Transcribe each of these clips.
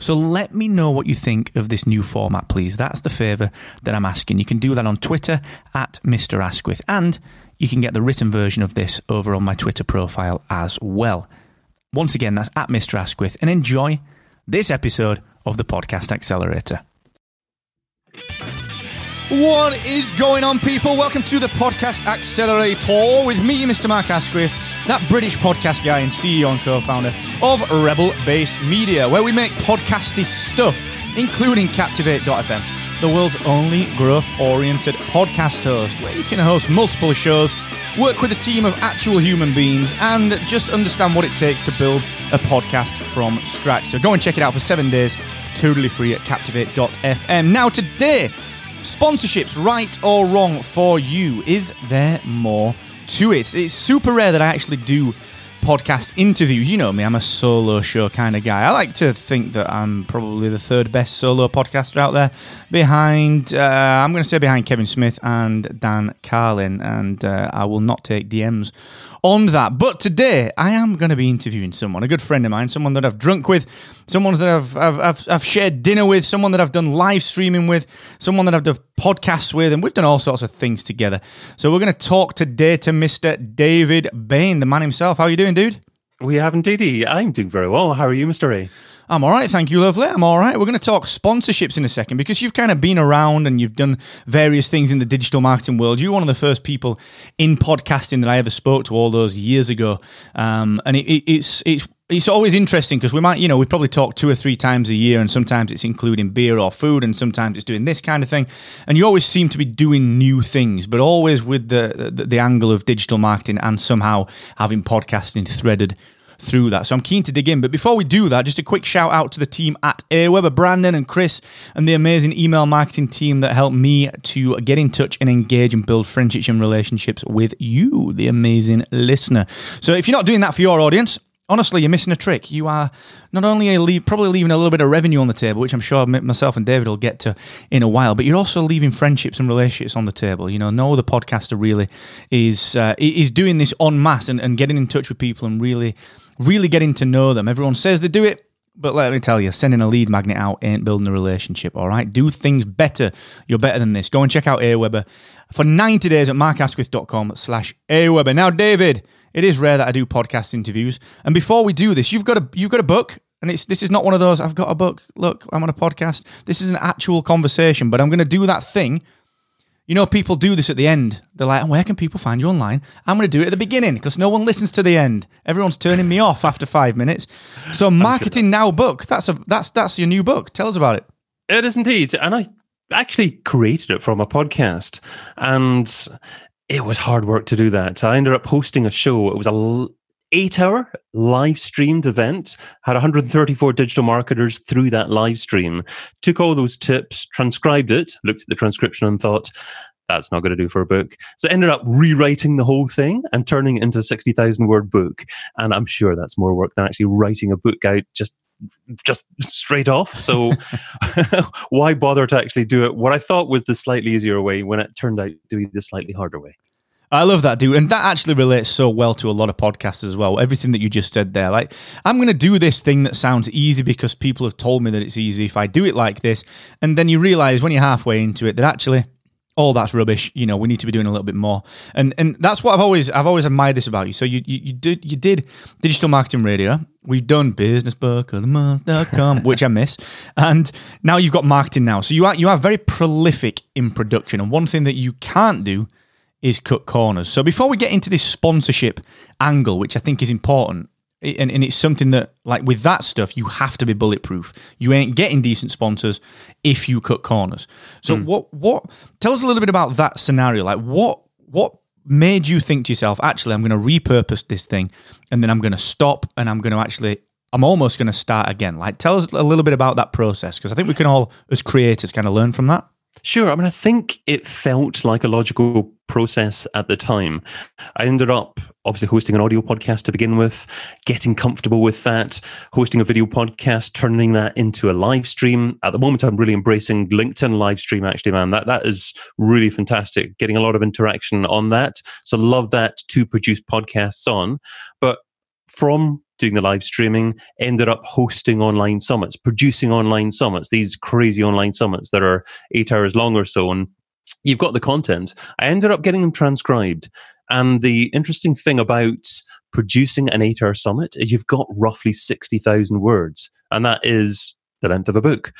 So let me know what you think of this new format, please. That's the favour that I'm asking. You can do that on Twitter at Mr. Asquith, and you can get the written version of this over on my Twitter profile as well. Once again, that's at Mr. Asquith, and enjoy this episode of the Podcast Accelerator. What is going on, people? Welcome to the Podcast Accelerator with me, Mr. Mark Asquith that British podcast guy and CEO and co founder of Rebel Base Media, where we make podcasty stuff, including Captivate.fm, the world's only growth oriented podcast host, where you can host multiple shows, work with a team of actual human beings, and just understand what it takes to build a podcast from scratch. So go and check it out for seven days, totally free at Captivate.fm. Now, today, sponsorships, right or wrong for you? Is there more? to it. It's super rare that I actually do podcast interviews. You know me, I'm a solo show kind of guy. I like to think that I'm probably the third best solo podcaster out there, behind, uh, I'm going to say behind Kevin Smith and Dan Carlin, and uh, I will not take DMs on that. But today, I am going to be interviewing someone, a good friend of mine, someone that I've drunk with, someone that I've, I've, I've, I've shared dinner with, someone that I've done live streaming with, someone that I've done podcasts with, and we've done all sorts of things together. So we're going to talk today to Mr. David Bain, the man himself. How are you doing, dude? We have indeed. I'm doing very well. How are you, Mr. A? I'm all right, thank you, lovely. I'm all right. We're going to talk sponsorships in a second because you've kind of been around and you've done various things in the digital marketing world. You're one of the first people in podcasting that I ever spoke to all those years ago, um, and it, it, it's it's it's always interesting because we might, you know, we probably talk two or three times a year, and sometimes it's including beer or food, and sometimes it's doing this kind of thing. And you always seem to be doing new things, but always with the the, the angle of digital marketing and somehow having podcasting threaded through that. So I'm keen to dig in. But before we do that, just a quick shout out to the team at Aweber, Brandon and Chris, and the amazing email marketing team that helped me to get in touch and engage and build friendships and relationships with you, the amazing listener. So if you're not doing that for your audience, honestly, you're missing a trick. You are not only leave, probably leaving a little bit of revenue on the table, which I'm sure myself and David will get to in a while, but you're also leaving friendships and relationships on the table. You know, no other podcaster really is uh, is doing this en masse and, and getting in touch with people and really really getting to know them. Everyone says they do it, but let me tell you, sending a lead magnet out ain't building a relationship, all right? Do things better. You're better than this. Go and check out Aweber for 90 days at markasquith.com slash Aweber. Now, David, it is rare that I do podcast interviews. And before we do this, you've got a you've got a book. And it's this is not one of those, I've got a book, look, I'm on a podcast. This is an actual conversation, but I'm gonna do that thing you know, people do this at the end. They're like, where can people find you online? I'm going to do it at the beginning because no one listens to the end. Everyone's turning me off after five minutes. So, marketing now book. That's a that's that's your new book. Tell us about it. It is indeed, and I actually created it from a podcast, and it was hard work to do that. I ended up hosting a show. It was a eight hour live streamed event had 134 digital marketers through that live stream took all those tips transcribed it looked at the transcription and thought that's not going to do for a book so ended up rewriting the whole thing and turning it into a 60000 word book and i'm sure that's more work than actually writing a book out just just straight off. So why bother to actually do it? What I thought was the slightly easier way when it turned out to be the slightly harder way. I love that, dude. And that actually relates so well to a lot of podcasts as well. Everything that you just said there. Like, I'm going to do this thing that sounds easy because people have told me that it's easy if I do it like this. And then you realize when you're halfway into it that actually, oh, that's rubbish. You know, we need to be doing a little bit more. And and that's what I've always I've always admired this about you. So you you, you did you did digital marketing radio. We've done businessbook.com, which I miss. And now you've got marketing now. So you are you are very prolific in production. And one thing that you can't do is cut corners. So before we get into this sponsorship angle, which I think is important, and, and it's something that like with that stuff you have to be bulletproof you ain't getting decent sponsors if you cut corners so mm. what what tell us a little bit about that scenario like what what made you think to yourself actually i'm going to repurpose this thing and then i'm going to stop and i'm going to actually i'm almost going to start again like tell us a little bit about that process because i think we can all as creators kind of learn from that Sure. I mean, I think it felt like a logical process at the time. I ended up obviously hosting an audio podcast to begin with, getting comfortable with that, hosting a video podcast, turning that into a live stream. At the moment, I'm really embracing LinkedIn live stream. Actually, man, that that is really fantastic. Getting a lot of interaction on that. So love that to produce podcasts on. But from doing the live streaming, ended up hosting online summits, producing online summits, these crazy online summits that are eight hours long or so. And you've got the content. I ended up getting them transcribed. And the interesting thing about producing an eight hour summit is you've got roughly 60,000 words. And that is the length of a book.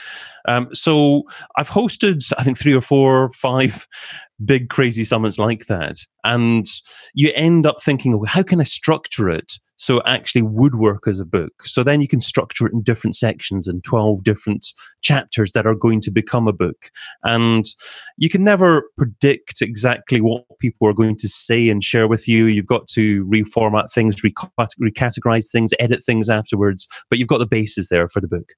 Um, so I've hosted, I think, three or four, five big crazy summits like that. And you end up thinking, well, how can I structure it so actually would work as a book? So then you can structure it in different sections and 12 different chapters that are going to become a book. And you can never predict exactly what people are going to say and share with you. You've got to reformat things, recategorize things, edit things afterwards, but you've got the basis there for the book.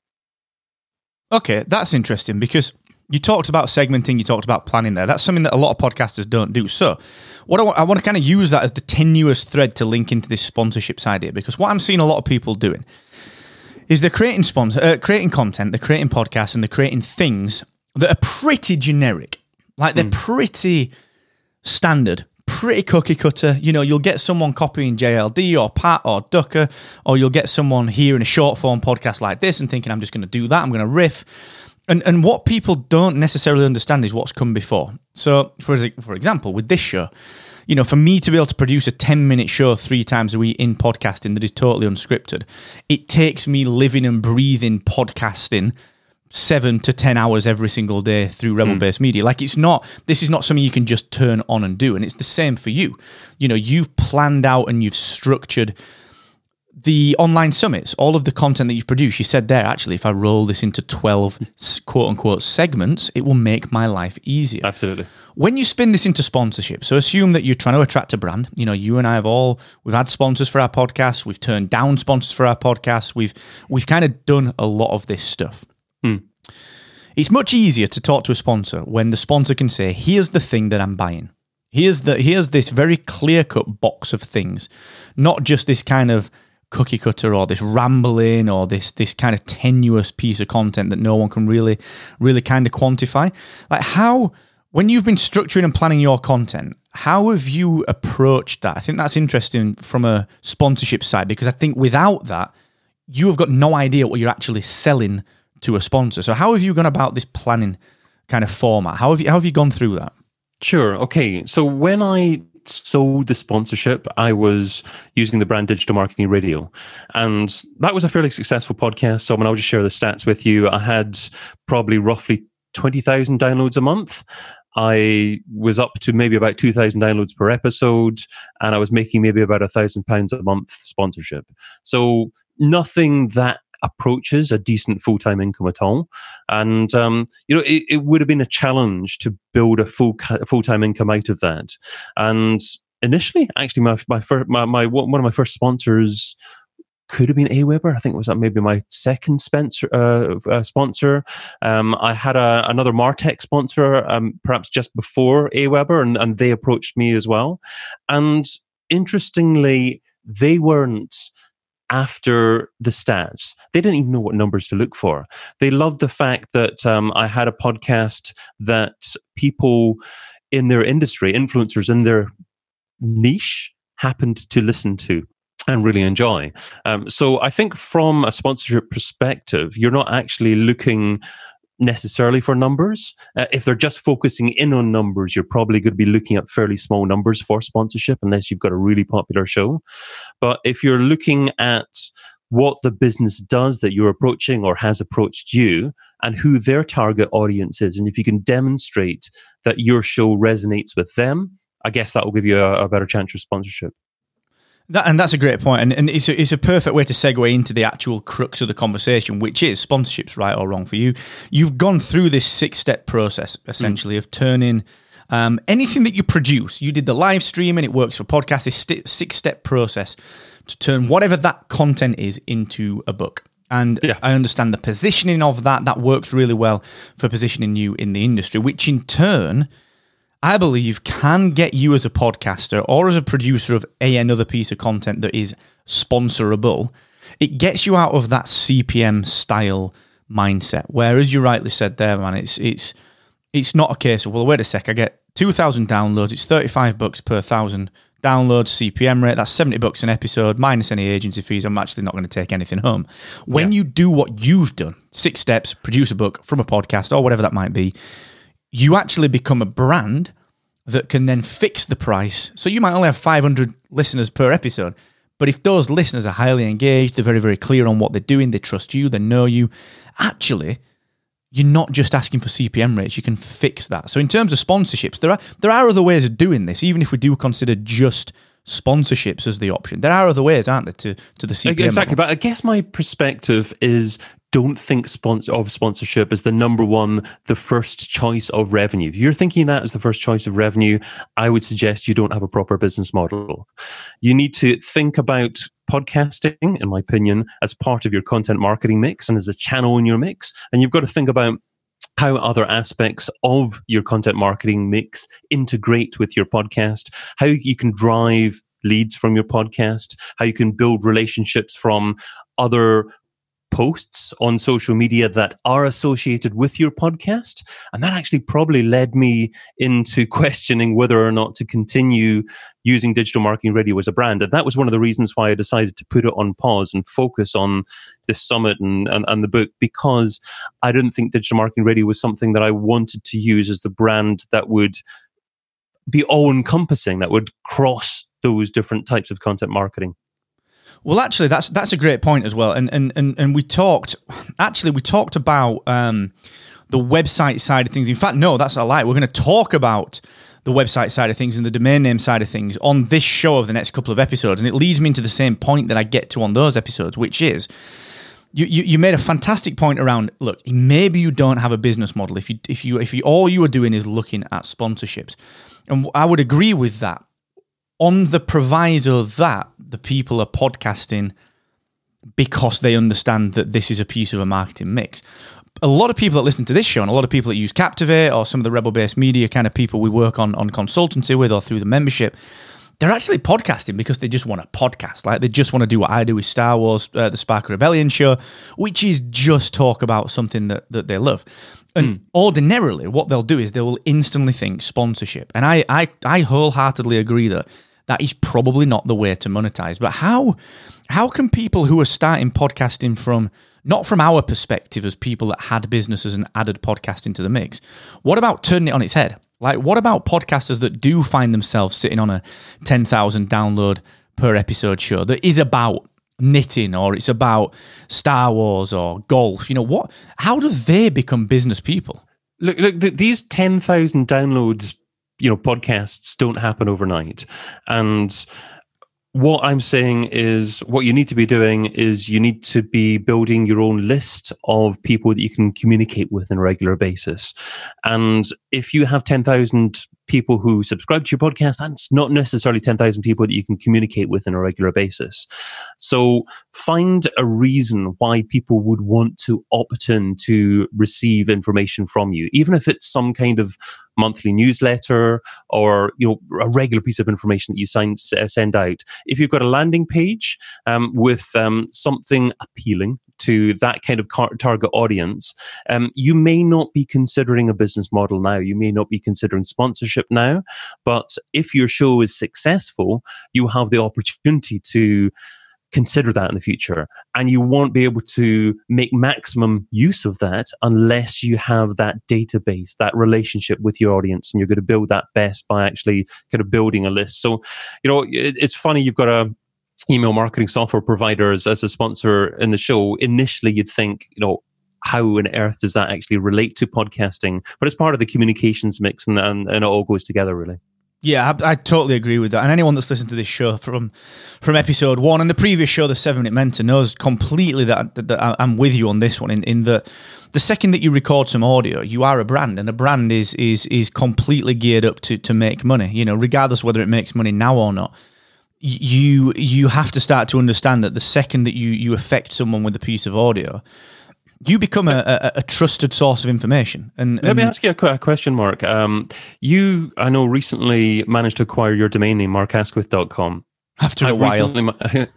Okay, that's interesting because you talked about segmenting, you talked about planning there. That's something that a lot of podcasters don't do. So, what I want, I want to kind of use that as the tenuous thread to link into this sponsorships idea because what I'm seeing a lot of people doing is they're creating sponsor, uh, creating content, they're creating podcasts, and they're creating things that are pretty generic. Like they're mm. pretty standard, pretty cookie cutter. You know, you'll get someone copying JLD or Pat or Ducker, or you'll get someone here in a short form podcast like this and thinking, I'm just going to do that. I'm going to riff. And, and what people don't necessarily understand is what's come before. So, for, for example, with this show, you know, for me to be able to produce a 10 minute show three times a week in podcasting that is totally unscripted, it takes me living and breathing podcasting seven to 10 hours every single day through Rebel Base mm. media. Like it's not, this is not something you can just turn on and do. And it's the same for you. You know, you've planned out and you've structured the online summits, all of the content that you've produced. You said there, actually, if I roll this into 12 quote unquote segments, it will make my life easier. Absolutely. When you spin this into sponsorship, so assume that you're trying to attract a brand. You know, you and I have all we've had sponsors for our podcast, we've turned down sponsors for our podcast, we've we've kind of done a lot of this stuff. Hmm. It's much easier to talk to a sponsor when the sponsor can say, "Here's the thing that I'm buying. Here's the here's this very clear cut box of things, not just this kind of cookie cutter or this rambling or this this kind of tenuous piece of content that no one can really really kind of quantify. Like how." When you've been structuring and planning your content, how have you approached that? I think that's interesting from a sponsorship side because I think without that, you have got no idea what you're actually selling to a sponsor. So how have you gone about this planning kind of format? How have you how have you gone through that? Sure. Okay. So when I sold the sponsorship, I was using the brand Digital Marketing Radio. And that was a fairly successful podcast. So I mean, I'll just share the stats with you. I had probably roughly 20,000 downloads a month. I was up to maybe about 2,000 downloads per episode, and I was making maybe about a thousand pounds a month sponsorship. So nothing that approaches a decent full time income at all. And um, you know, it, it, would have been a challenge to build a full full time income out of that. And initially, actually, my my, first, my my one of my first sponsors could have been Aweber. I think it was maybe my second sponsor. Uh, uh, sponsor. Um, I had a, another Martech sponsor, um, perhaps just before Aweber, and, and they approached me as well. And interestingly, they weren't after the stats. They didn't even know what numbers to look for. They loved the fact that um, I had a podcast that people in their industry, influencers in their niche, happened to listen to and really enjoy. Um, so I think from a sponsorship perspective, you're not actually looking necessarily for numbers. Uh, if they're just focusing in on numbers, you're probably going to be looking at fairly small numbers for sponsorship unless you've got a really popular show. But if you're looking at what the business does that you're approaching or has approached you and who their target audience is, and if you can demonstrate that your show resonates with them I guess that will give you a, a better chance of sponsorship. That, and that's a great point, and, and it's, a, it's a perfect way to segue into the actual crux of the conversation, which is sponsorships, right or wrong for you. You've gone through this six step process essentially mm. of turning um, anything that you produce. You did the live stream, and it works for podcast. This st- six step process to turn whatever that content is into a book. And yeah. I understand the positioning of that. That works really well for positioning you in the industry, which in turn I believe can get you as a podcaster or as a producer of a another piece of content that is sponsorable. It gets you out of that CPM style mindset. Whereas you rightly said there, man, it's it's it's not a case of well, wait a sec, I get two thousand downloads, it's thirty five bucks per thousand downloads, CPM rate, that's seventy bucks an episode minus any agency fees. I'm actually not going to take anything home. When yeah. you do what you've done, six steps, produce a book from a podcast or whatever that might be you actually become a brand that can then fix the price. So you might only have 500 listeners per episode, but if those listeners are highly engaged, they're very, very clear on what they're doing, they trust you, they know you, actually, you're not just asking for CPM rates, you can fix that. So in terms of sponsorships, there are there are other ways of doing this, even if we do consider just sponsorships as the option. There are other ways, aren't there, to, to the CPM? Exactly. Model. But I guess my perspective is don't think sponsor of sponsorship as the number one, the first choice of revenue. If you're thinking that as the first choice of revenue, I would suggest you don't have a proper business model. You need to think about podcasting, in my opinion, as part of your content marketing mix and as a channel in your mix. And you've got to think about how other aspects of your content marketing mix integrate with your podcast, how you can drive leads from your podcast, how you can build relationships from other posts on social media that are associated with your podcast. And that actually probably led me into questioning whether or not to continue using digital marketing radio as a brand. And that was one of the reasons why I decided to put it on pause and focus on this summit and, and, and the book because I didn't think digital marketing radio was something that I wanted to use as the brand that would be all encompassing, that would cross those different types of content marketing. Well, actually, that's that's a great point as well. And and and, and we talked actually we talked about um, the website side of things. In fact, no, that's a lie. We're going to talk about the website side of things and the domain name side of things on this show of the next couple of episodes. And it leads me into the same point that I get to on those episodes, which is you, you, you made a fantastic point around look maybe you don't have a business model if you if you if you all you are doing is looking at sponsorships and I would agree with that on the proviso that the people are podcasting because they understand that this is a piece of a marketing mix. A lot of people that listen to this show and a lot of people that use Captivate or some of the Rebel Base Media kind of people we work on on consultancy with or through the membership, they're actually podcasting because they just want a podcast. Like they just want to do what I do with Star Wars, uh, the Spark Rebellion show, which is just talk about something that, that they love. And mm. ordinarily, what they'll do is they will instantly think sponsorship. And I, I, I wholeheartedly agree that that is probably not the way to monetize. But how how can people who are starting podcasting from not from our perspective as people that had businesses and added podcasting to the mix, what about turning it on its head? Like, what about podcasters that do find themselves sitting on a 10,000 download per episode show that is about knitting or it's about Star Wars or golf? You know, what, how do they become business people? Look, look, these 10,000 downloads you know podcasts don't happen overnight and what I'm saying is what you need to be doing is you need to be building your own list of people that you can communicate with on a regular basis. And if you have 10,000 people who subscribe to your podcast, that's not necessarily 10,000 people that you can communicate with on a regular basis. So find a reason why people would want to opt in to receive information from you, even if it's some kind of monthly newsletter or you know a regular piece of information that you sign, send out. If you've got a landing page um, with um, something appealing to that kind of target audience, um, you may not be considering a business model now. You may not be considering sponsorship now. But if your show is successful, you have the opportunity to consider that in the future. And you won't be able to make maximum use of that unless you have that database, that relationship with your audience. And you're going to build that best by actually kind of building a list. So, you know, it, it's funny, you've got a email marketing software providers as a sponsor in the show. Initially, you'd think, you know, how on earth does that actually relate to podcasting? But it's part of the communications mix and, and, and it all goes together, really. Yeah, I, I, totally agree with that. And anyone that's listened to this show from from episode one and the previous show, the Seven Minute Mentor, knows completely that, that, that I'm with you on this one. In, in the the second that you record some audio, you are a brand, and a brand is is is completely geared up to to make money. You know, regardless whether it makes money now or not. You you have to start to understand that the second that you you affect someone with a piece of audio, you become a, a, a, trusted source of information. And, and let me ask you a, question, Mark. Um, you, I know, recently managed to acquire your domain name, markasquith.com. After I've a while.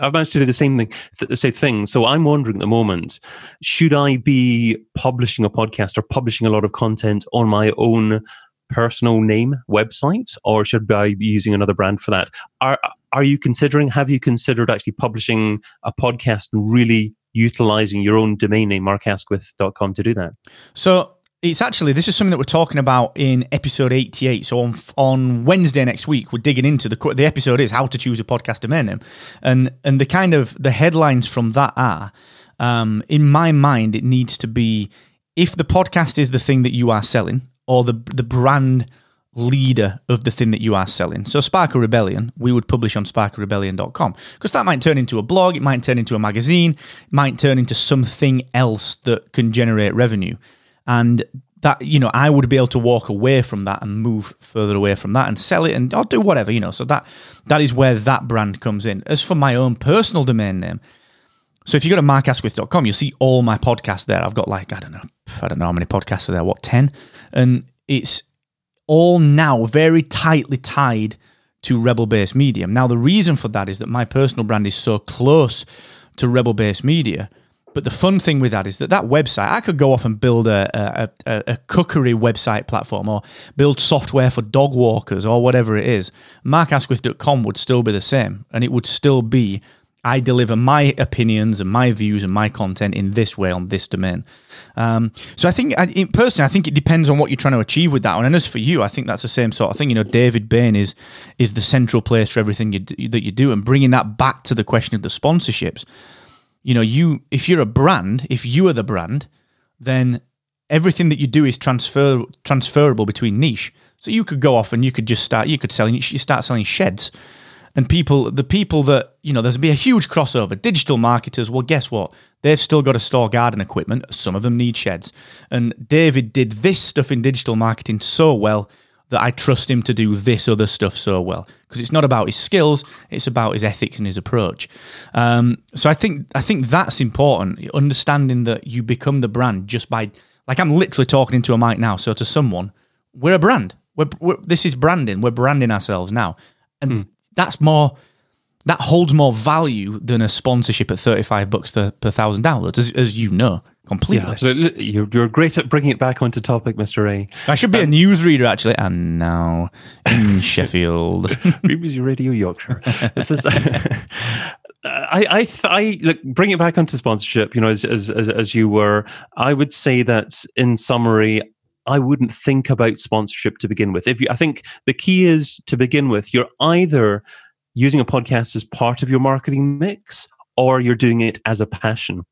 I've managed to do the same thing, the same thing. So I'm wondering at the moment, should I be publishing a podcast or publishing a lot of content on my own personal name website, or should I be using another brand for that? Are are you considering? Have you considered actually publishing a podcast and really utilizing your own domain name, markasquith.com, to do that? So it's actually this is something that we're talking about in episode 88 so on on wednesday next week we're digging into the the episode is how to choose a podcast domain name and and the kind of the headlines from that are um, in my mind it needs to be if the podcast is the thing that you are selling or the the brand leader of the thing that you are selling. So Sparkle Rebellion, we would publish on sparkarebellion.com because that might turn into a blog, it might turn into a magazine, it might turn into something else that can generate revenue. And that, you know, I would be able to walk away from that and move further away from that and sell it and I'll do whatever, you know. So that that is where that brand comes in. As for my own personal domain name, so if you go to markasquith.com, you'll see all my podcasts there. I've got like, I don't know, I don't know how many podcasts are there, what, 10? And it's all now very tightly tied to Rebel Base Media. Now, the reason for that is that my personal brand is so close to Rebel Base Media. But the fun thing with that is that that website, I could go off and build a, a, a, cookery website platform or build software for dog walkers or whatever it is. MarkAsquith.com would still be the same and it would still be I deliver my opinions and my views and my content in this way on this domain. Um, so I think, I, personally, I think it depends on what you're trying to achieve with that one. And as for you, I think that's the same sort of thing. You know, David Bain is is the central place for everything you do, that you do, and bringing that back to the question of the sponsorships. You know, you if you're a brand, if you are the brand, then everything that you do is transfer transferable between niche. So you could go off and you could just start. You could sell. You start selling sheds and people the people that you know there's be a huge crossover. Digital marketers well guess what? They've still got to store garden equipment. Some of them need sheds. And david did this stuff in digital marketing so well that i trust him to do this other stuff so well. Because it's not about his skills it's about his ethics and his approach. Um, so i think i think that's important understanding that you become the brand just by like i'm literally talking into a mic now so to someone we're a brand. We're, we're, this is branding. We're branding ourselves now. And mm that's more that holds more value than a sponsorship at 35 bucks to, per thousand downloads, as, as you know completely. Yeah, absolutely. You're, you're great at bringing it back onto topic, Mr. A. I should be um, a newsreader, actually. And now in Sheffield. BBC Radio Yorkshire. This is. I, I, I look bring it back onto sponsorship. You know, as, as as you were, I would say that in summary, I wouldn't think about sponsorship to begin with. If you, I think the key is to begin with, you're either using a podcast as part of your marketing mix or you're doing it as a passion.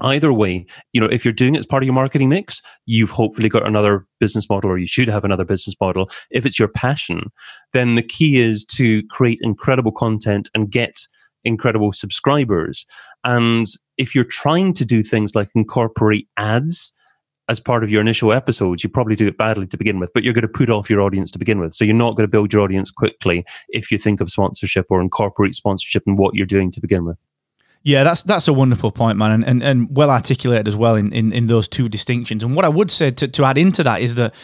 Either way, you know, if you're doing it as part of your marketing mix, you've hopefully got another business model or you should have another business model. If it's your passion, then the key is to create incredible content and get incredible subscribers. And if you're trying to do things like incorporate ads, as part of your initial episodes, you probably do it badly to begin with, but you're going to put off your audience to begin with. So you're not going to build your audience quickly if you think of sponsorship or incorporate sponsorship in what you're doing to begin with. Yeah, that's that's a wonderful point, man, and, and, and well articulated as well in, in, in those two distinctions. And what I would say to, to add into that is that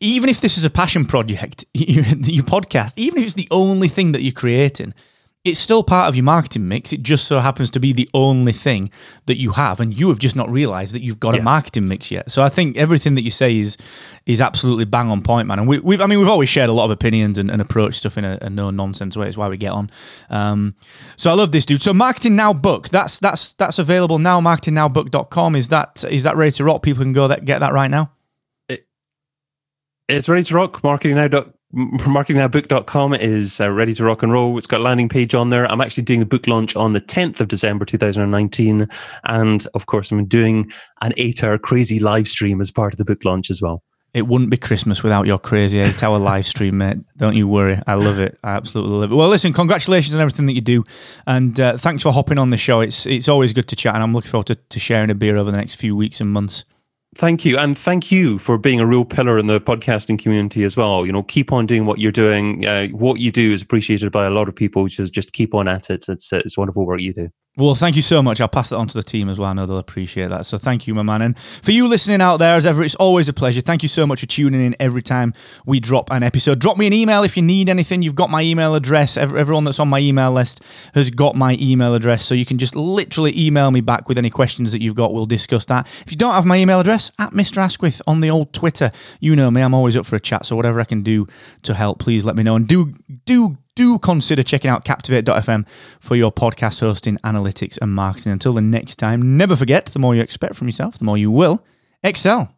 even if this is a passion project, your podcast, even if it's the only thing that you're creating, it's still part of your marketing mix. It just so happens to be the only thing that you have, and you have just not realised that you've got yeah. a marketing mix yet. So I think everything that you say is is absolutely bang on point, man. And we, have I mean, we've always shared a lot of opinions and, and approach stuff in a, a no nonsense way. It's why we get on. Um, so I love this dude. So Marketing Now book that's that's that's available now. MarketingNowBook.com is that is that ready to rock? People can go that get that right now. It, it's ready to rock. Marketing MarketingNow.com marketingnowbook.com is uh, ready to rock and roll. It's got a landing page on there. I'm actually doing a book launch on the 10th of December 2019. And of course, I'm doing an eight hour crazy live stream as part of the book launch as well. It wouldn't be Christmas without your crazy eight hour live stream, mate. Don't you worry. I love it. I absolutely love it. Well, listen, congratulations on everything that you do. And uh, thanks for hopping on the show. It's it's always good to chat, and I'm looking forward to, to sharing a beer over the next few weeks and months. Thank you. And thank you for being a real pillar in the podcasting community as well. You know, keep on doing what you're doing. Uh, what you do is appreciated by a lot of people, which is just keep on at it. It's, it's wonderful work you do. Well, thank you so much. I'll pass that on to the team as well. I know they'll appreciate that. So thank you, my man. And for you listening out there, as ever, it's always a pleasure. Thank you so much for tuning in every time we drop an episode. Drop me an email if you need anything. You've got my email address. Everyone that's on my email list has got my email address. So you can just literally email me back with any questions that you've got. We'll discuss that. If you don't have my email address, at Mr. Asquith on the old Twitter. You know me. I'm always up for a chat. So whatever I can do to help, please let me know. And do, do, do consider checking out captivate.fm for your podcast hosting, analytics, and marketing. Until the next time, never forget the more you expect from yourself, the more you will excel.